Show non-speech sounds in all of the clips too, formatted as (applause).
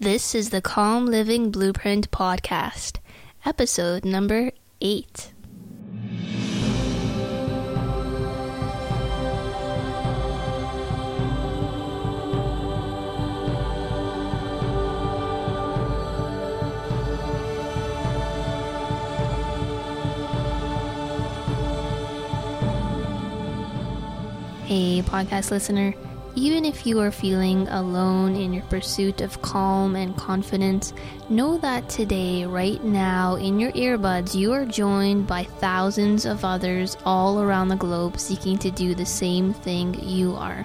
This is the Calm Living Blueprint Podcast, episode number eight. Hey, podcast listener. Even if you are feeling alone in your pursuit of calm and confidence, know that today, right now, in your earbuds, you are joined by thousands of others all around the globe seeking to do the same thing you are.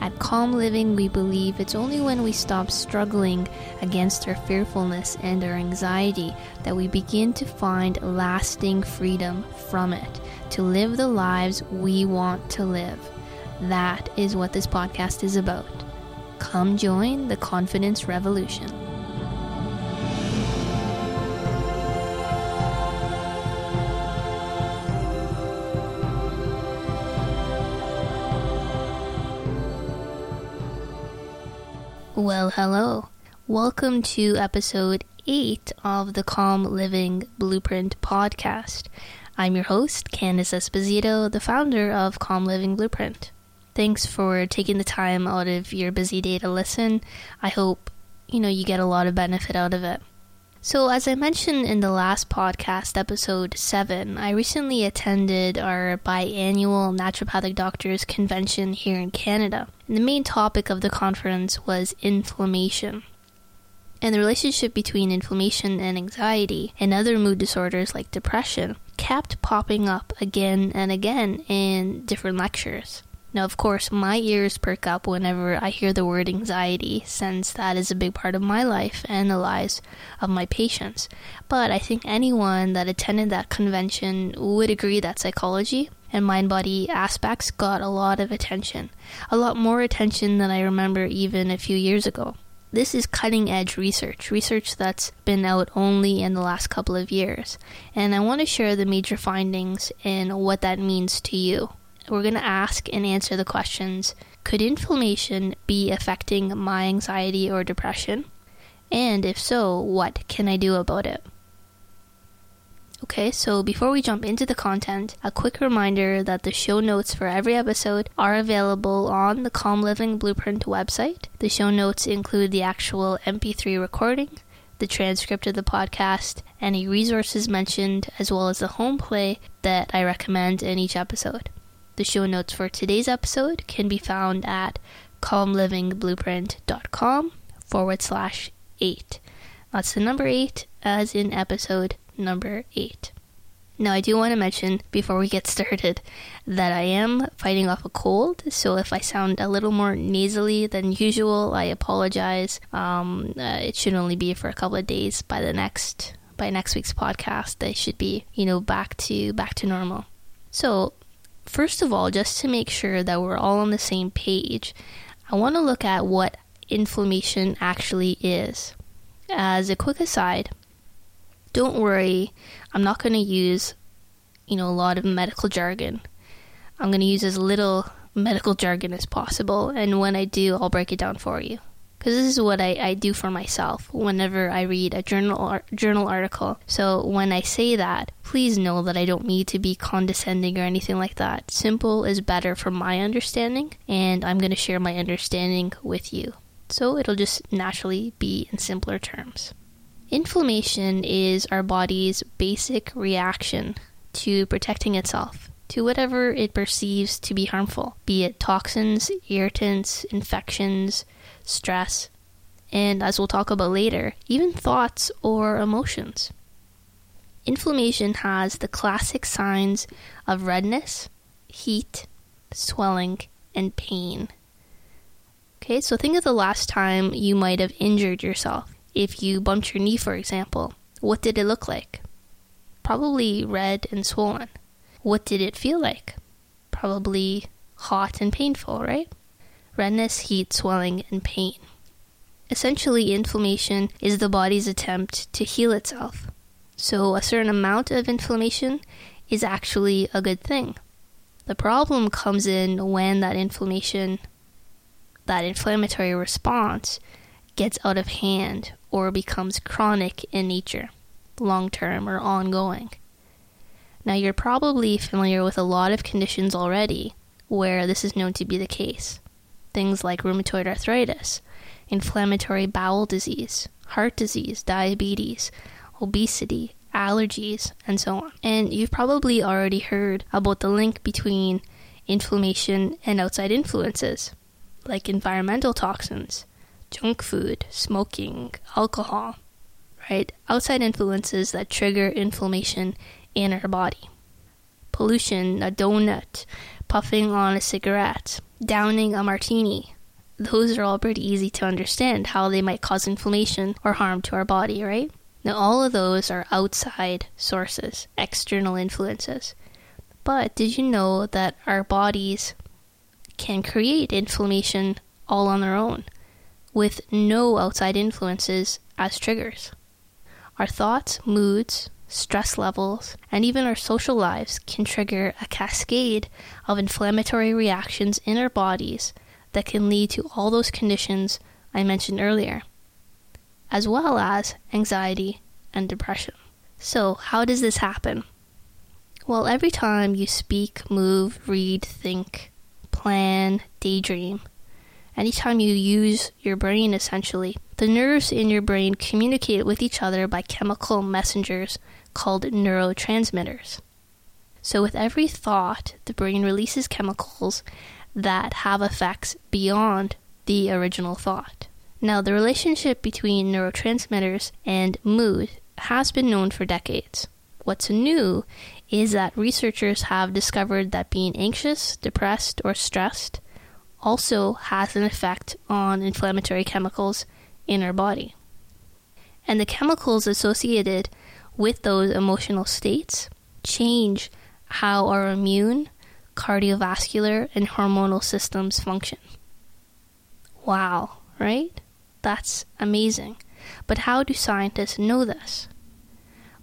At Calm Living, we believe it's only when we stop struggling against our fearfulness and our anxiety that we begin to find lasting freedom from it, to live the lives we want to live. That is what this podcast is about. Come join the confidence revolution. Well, hello. Welcome to episode 8 of the Calm Living Blueprint podcast. I'm your host, Candice Esposito, the founder of Calm Living Blueprint. Thanks for taking the time out of your busy day to listen. I hope, you know, you get a lot of benefit out of it. So, as I mentioned in the last podcast, episode 7, I recently attended our biannual naturopathic doctors convention here in Canada. And the main topic of the conference was inflammation. And the relationship between inflammation and anxiety and other mood disorders like depression kept popping up again and again in different lectures. Now, of course, my ears perk up whenever I hear the word anxiety, since that is a big part of my life and the lives of my patients. But I think anyone that attended that convention would agree that psychology and mind body aspects got a lot of attention. A lot more attention than I remember even a few years ago. This is cutting edge research, research that's been out only in the last couple of years. And I want to share the major findings and what that means to you we're going to ask and answer the questions Could inflammation be affecting my anxiety or depression? And if so, what can I do about it? Okay, so before we jump into the content, a quick reminder that the show notes for every episode are available on the Calm Living Blueprint website. The show notes include the actual MP3 recording, the transcript of the podcast, any resources mentioned, as well as the home play that I recommend in each episode. The show notes for today's episode can be found at calmlivingblueprint.com forward slash eight. That's the number eight, as in episode number eight. Now, I do want to mention before we get started that I am fighting off a cold, so if I sound a little more nasally than usual, I apologize. Um, uh, it should only be for a couple of days. By the next by next week's podcast, I should be you know back to back to normal. So First of all, just to make sure that we're all on the same page, I want to look at what inflammation actually is. As a quick aside, don't worry, I'm not going to use, you know, a lot of medical jargon. I'm going to use as little medical jargon as possible, and when I do, I'll break it down for you because this is what I, I do for myself whenever I read a journal journal article. So when I say that, please know that I don't mean to be condescending or anything like that. Simple is better for my understanding, and I'm going to share my understanding with you. So it'll just naturally be in simpler terms. Inflammation is our body's basic reaction to protecting itself to whatever it perceives to be harmful, be it toxins, irritants, infections, stress, and as we'll talk about later, even thoughts or emotions. Inflammation has the classic signs of redness, heat, swelling, and pain. Okay, so think of the last time you might have injured yourself. If you bumped your knee, for example, what did it look like? Probably red and swollen. What did it feel like? Probably hot and painful, right? redness, heat, swelling, and pain. Essentially, inflammation is the body's attempt to heal itself. So, a certain amount of inflammation is actually a good thing. The problem comes in when that inflammation, that inflammatory response, gets out of hand or becomes chronic in nature, long term or ongoing. Now, you're probably familiar with a lot of conditions already where this is known to be the case. Things like rheumatoid arthritis, inflammatory bowel disease, heart disease, diabetes, obesity, allergies, and so on. And you've probably already heard about the link between inflammation and outside influences, like environmental toxins, junk food, smoking, alcohol, right? Outside influences that trigger inflammation in our body. Pollution, a donut, puffing on a cigarette, downing a martini. Those are all pretty easy to understand how they might cause inflammation or harm to our body, right? Now, all of those are outside sources, external influences. But did you know that our bodies can create inflammation all on their own with no outside influences as triggers? Our thoughts, moods, stress levels, and even our social lives can trigger a cascade of inflammatory reactions in our bodies that can lead to all those conditions I mentioned earlier, as well as anxiety and depression. So, how does this happen? Well, every time you speak, move, read, think, plan, daydream, anytime you use your brain essentially, the nerves in your brain communicate with each other by chemical messengers called neurotransmitters. So, with every thought, the brain releases chemicals that have effects beyond the original thought. Now, the relationship between neurotransmitters and mood has been known for decades. What's new is that researchers have discovered that being anxious, depressed, or stressed also has an effect on inflammatory chemicals in our body. And the chemicals associated with those emotional states change how our immune, cardiovascular, and hormonal systems function. Wow, right? That's amazing. But how do scientists know this?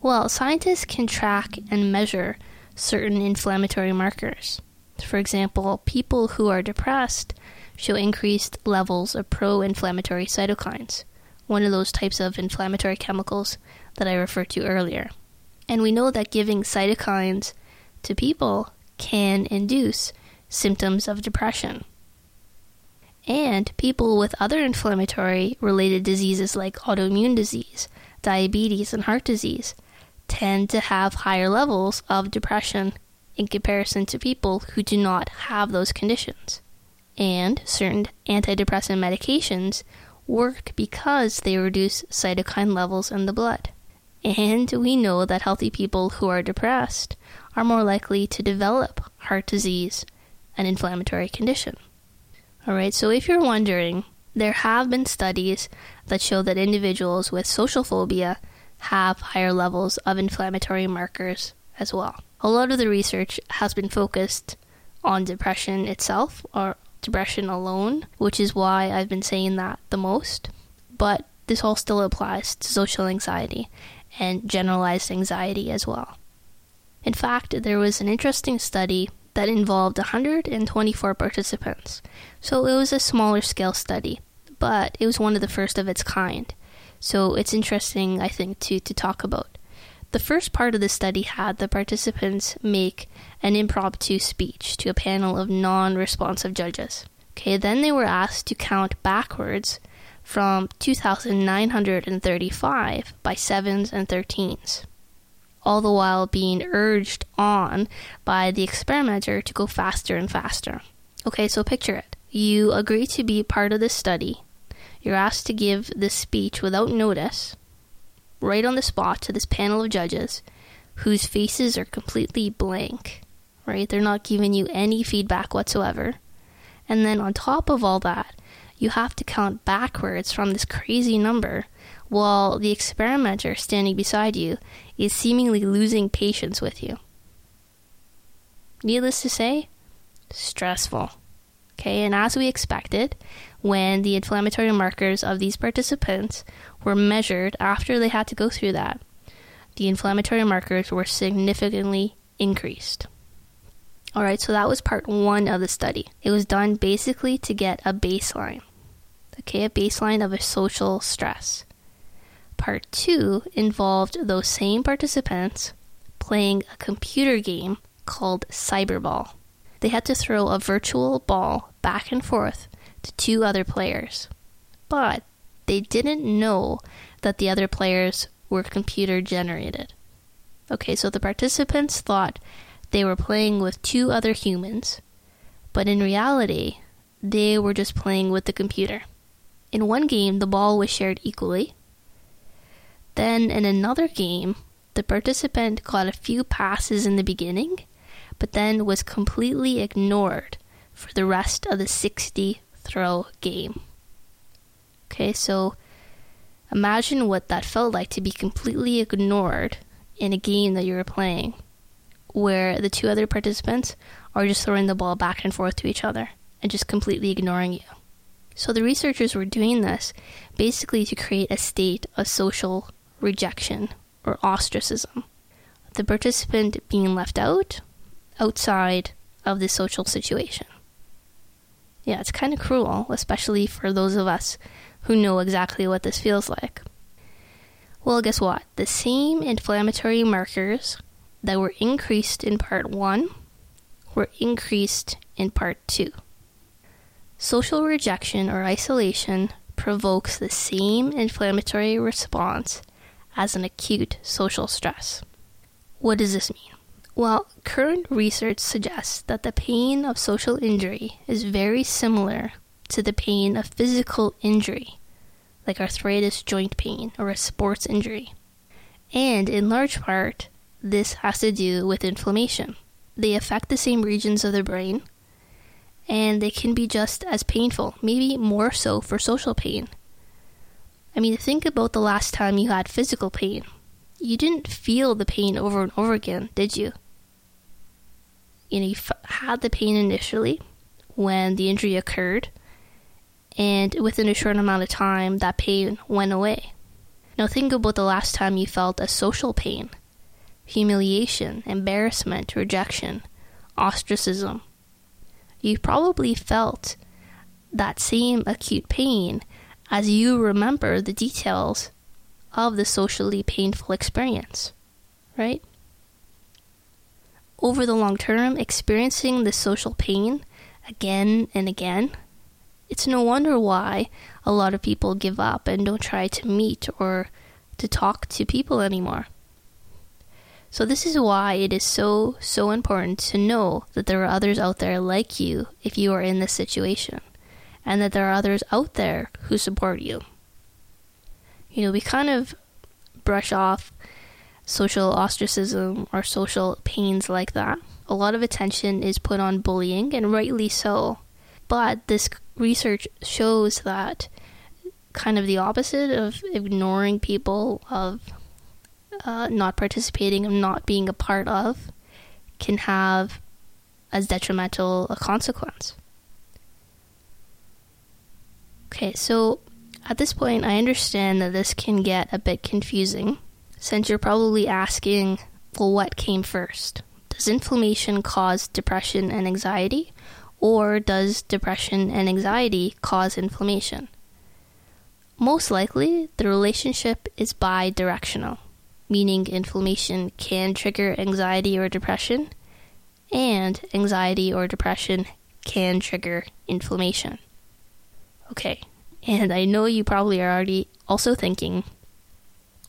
Well, scientists can track and measure certain inflammatory markers. For example, people who are depressed show increased levels of pro inflammatory cytokines, one of those types of inflammatory chemicals that I referred to earlier. And we know that giving cytokines to people can induce symptoms of depression. And people with other inflammatory related diseases like autoimmune disease, diabetes, and heart disease tend to have higher levels of depression in comparison to people who do not have those conditions. And certain antidepressant medications work because they reduce cytokine levels in the blood. And we know that healthy people who are depressed are more likely to develop heart disease and inflammatory condition. Alright, so if you're wondering, there have been studies that show that individuals with social phobia have higher levels of inflammatory markers as well. A lot of the research has been focused on depression itself or depression alone, which is why I've been saying that the most. But this all still applies to social anxiety and generalized anxiety as well. In fact, there was an interesting study that involved 124 participants, so it was a smaller scale study, but it was one of the first of its kind. So it's interesting, I think, to, to talk about. The first part of the study had the participants make an impromptu speech to a panel of non responsive judges. Okay, then they were asked to count backwards from 2,935 by 7s and 13s, all the while being urged on by the experimenter to go faster and faster. Okay, so picture it. You agree to be part of this study, you're asked to give this speech without notice, right on the spot, to this panel of judges whose faces are completely blank, right? They're not giving you any feedback whatsoever. And then on top of all that, you have to count backwards from this crazy number while the experimenter standing beside you is seemingly losing patience with you. Needless to say, stressful. Okay, and as we expected, when the inflammatory markers of these participants were measured after they had to go through that, the inflammatory markers were significantly increased. Alright, so that was part one of the study. It was done basically to get a baseline. Okay, a baseline of a social stress. Part two involved those same participants playing a computer game called Cyberball. They had to throw a virtual ball back and forth to two other players, but they didn't know that the other players were computer generated. Okay, so the participants thought they were playing with two other humans, but in reality, they were just playing with the computer. In one game, the ball was shared equally. Then, in another game, the participant got a few passes in the beginning, but then was completely ignored for the rest of the 60 throw game. Okay, so imagine what that felt like to be completely ignored in a game that you were playing, where the two other participants are just throwing the ball back and forth to each other and just completely ignoring you. So the researchers were doing this basically to create a state of social rejection or ostracism. The participant being left out, outside of the social situation. Yeah, it's kind of cruel, especially for those of us who know exactly what this feels like. Well, guess what? The same inflammatory markers that were increased in part 1 were increased in part 2. Social rejection or isolation provokes the same inflammatory response as an acute social stress. What does this mean? Well, current research suggests that the pain of social injury is very similar to the pain of physical injury, like arthritis joint pain or a sports injury. And in large part, this has to do with inflammation. They affect the same regions of the brain, and they can be just as painful, maybe more so for social pain. I mean, think about the last time you had physical pain. You didn't feel the pain over and over again, did you? You know, you f- had the pain initially when the injury occurred, and within a short amount of time, that pain went away. Now, think about the last time you felt a social pain humiliation, embarrassment, rejection, ostracism, you probably felt that same acute pain as you remember the details of the socially painful experience, right? Over the long term, experiencing the social pain again and again, it's no wonder why a lot of people give up and don't try to meet or to talk to people anymore. So, this is why it is so, so important to know that there are others out there like you if you are in this situation, and that there are others out there who support you. You know, we kind of brush off social ostracism or social pains like that. A lot of attention is put on bullying, and rightly so. But this research shows that kind of the opposite of ignoring people, of uh, not participating and not being a part of can have as detrimental a consequence. Okay, so at this point, I understand that this can get a bit confusing since you're probably asking, well, what came first? Does inflammation cause depression and anxiety, or does depression and anxiety cause inflammation? Most likely, the relationship is bi directional meaning inflammation can trigger anxiety or depression, and anxiety or depression can trigger inflammation. Okay, and I know you probably are already also thinking,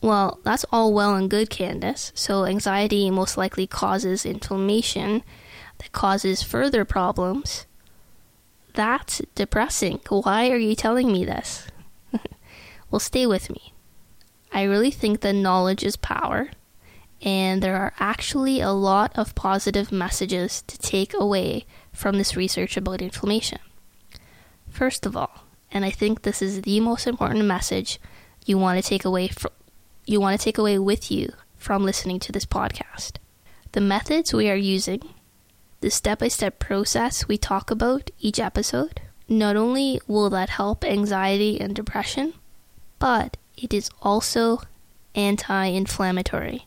well, that's all well and good, Candice. So, anxiety most likely causes inflammation that causes further problems. That's depressing. Why are you telling me this? (laughs) well, stay with me. I really think that knowledge is power, and there are actually a lot of positive messages to take away from this research about inflammation. First of all, and I think this is the most important message you want to take away from you want to take away with you from listening to this podcast. The methods we are using, the step-by-step process we talk about each episode, not only will that help anxiety and depression, but it is also anti inflammatory.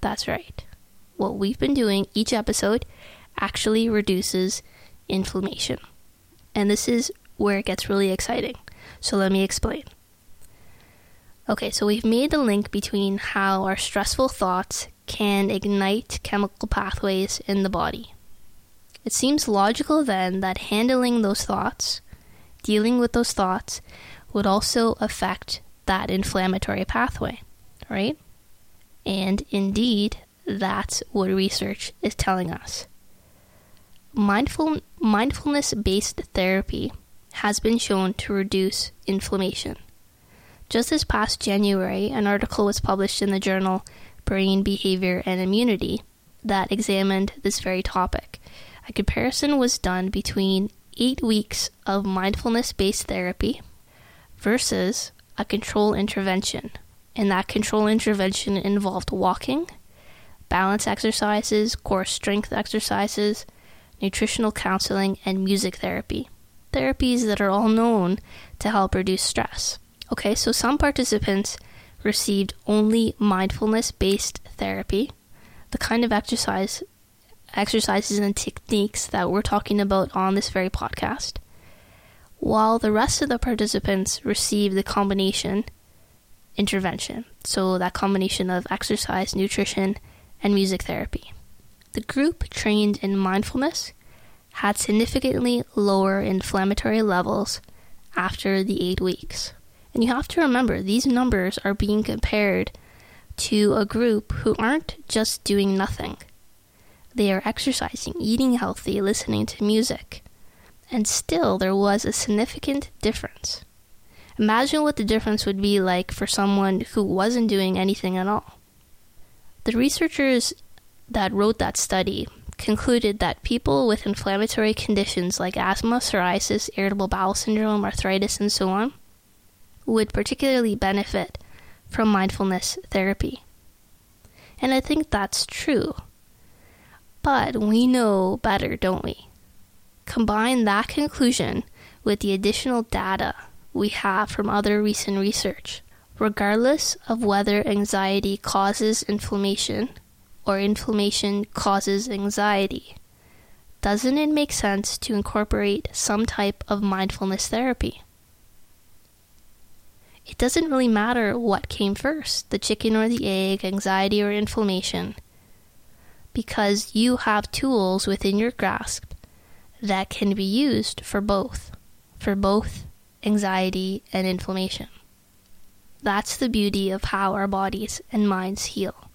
That's right. What we've been doing each episode actually reduces inflammation. And this is where it gets really exciting. So let me explain. Okay, so we've made the link between how our stressful thoughts can ignite chemical pathways in the body. It seems logical then that handling those thoughts, dealing with those thoughts, would also affect that inflammatory pathway, right? And indeed, that's what research is telling us. Mindful, mindfulness based therapy has been shown to reduce inflammation. Just this past January, an article was published in the journal Brain Behavior and Immunity that examined this very topic. A comparison was done between eight weeks of mindfulness based therapy versus a control intervention. And that control intervention involved walking, balance exercises, core strength exercises, nutritional counseling, and music therapy. Therapies that are all known to help reduce stress. Okay, so some participants received only mindfulness based therapy, the kind of exercise exercises and techniques that we're talking about on this very podcast, while the rest of the participants received the combination intervention. So that combination of exercise, nutrition, and music therapy. The group trained in mindfulness had significantly lower inflammatory levels after the eight weeks. And you have to remember, these numbers are being compared to a group who aren't just doing nothing. They are exercising, eating healthy, listening to music. And still, there was a significant difference. Imagine what the difference would be like for someone who wasn't doing anything at all. The researchers that wrote that study concluded that people with inflammatory conditions like asthma, psoriasis, irritable bowel syndrome, arthritis, and so on would particularly benefit from mindfulness therapy. And I think that's true. But we know better, don't we? Combine that conclusion with the additional data we have from other recent research. Regardless of whether anxiety causes inflammation or inflammation causes anxiety, doesn't it make sense to incorporate some type of mindfulness therapy? It doesn't really matter what came first the chicken or the egg, anxiety or inflammation because you have tools within your grasp that can be used for both, for both anxiety and inflammation. That's the beauty of how our bodies and minds heal.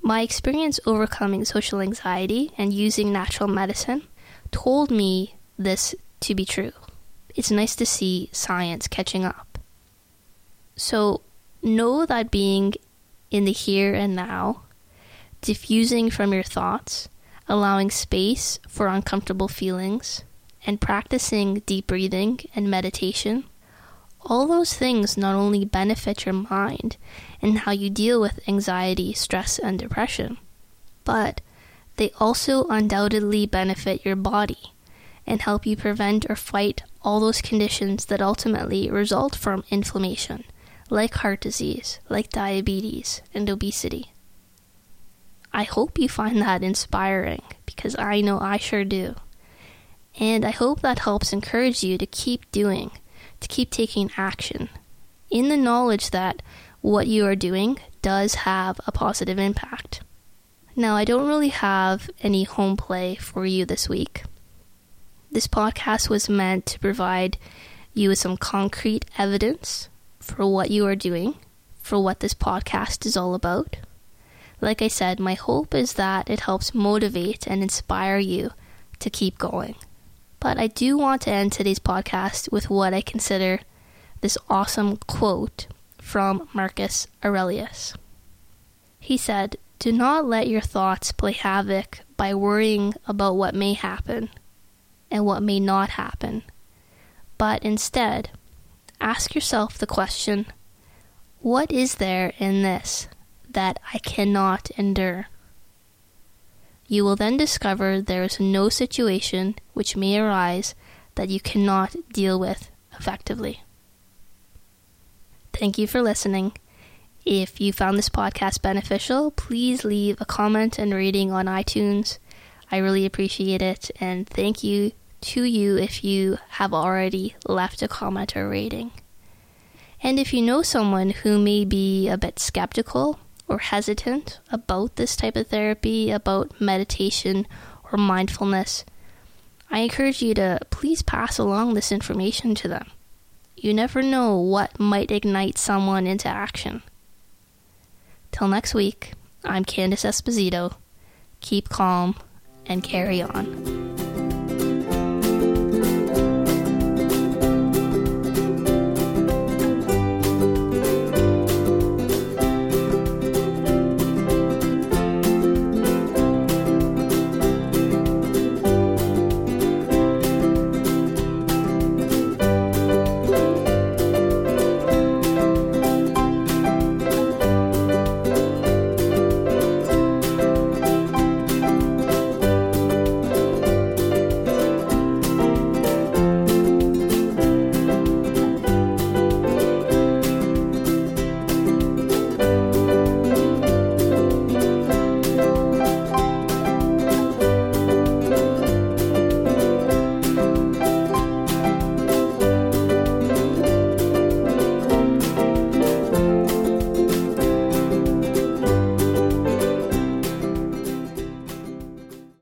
My experience overcoming social anxiety and using natural medicine told me this to be true. It's nice to see science catching up. So know that being in the here and now, diffusing from your thoughts, allowing space for uncomfortable feelings, and practicing deep breathing and meditation, all those things not only benefit your mind and how you deal with anxiety, stress, and depression, but they also undoubtedly benefit your body and help you prevent or fight all those conditions that ultimately result from inflammation like heart disease, like diabetes, and obesity. I hope you find that inspiring because I know I sure do. And I hope that helps encourage you to keep doing, to keep taking action, in the knowledge that what you are doing does have a positive impact. Now, I don't really have any home play for you this week. This podcast was meant to provide you with some concrete evidence for what you are doing, for what this podcast is all about. Like I said, my hope is that it helps motivate and inspire you to keep going. But I do want to end today's podcast with what I consider this awesome quote from Marcus Aurelius. He said, Do not let your thoughts play havoc by worrying about what may happen and what may not happen, but instead ask yourself the question what is there in this that I cannot endure? You will then discover there is no situation which may arise that you cannot deal with effectively. Thank you for listening. If you found this podcast beneficial, please leave a comment and rating on iTunes. I really appreciate it, and thank you to you if you have already left a comment or rating. And if you know someone who may be a bit skeptical or hesitant about this type of therapy, about meditation or mindfulness, I encourage you to please pass along this information to them. You never know what might ignite someone into action. Till next week, I'm Candice Esposito. Keep calm and carry on.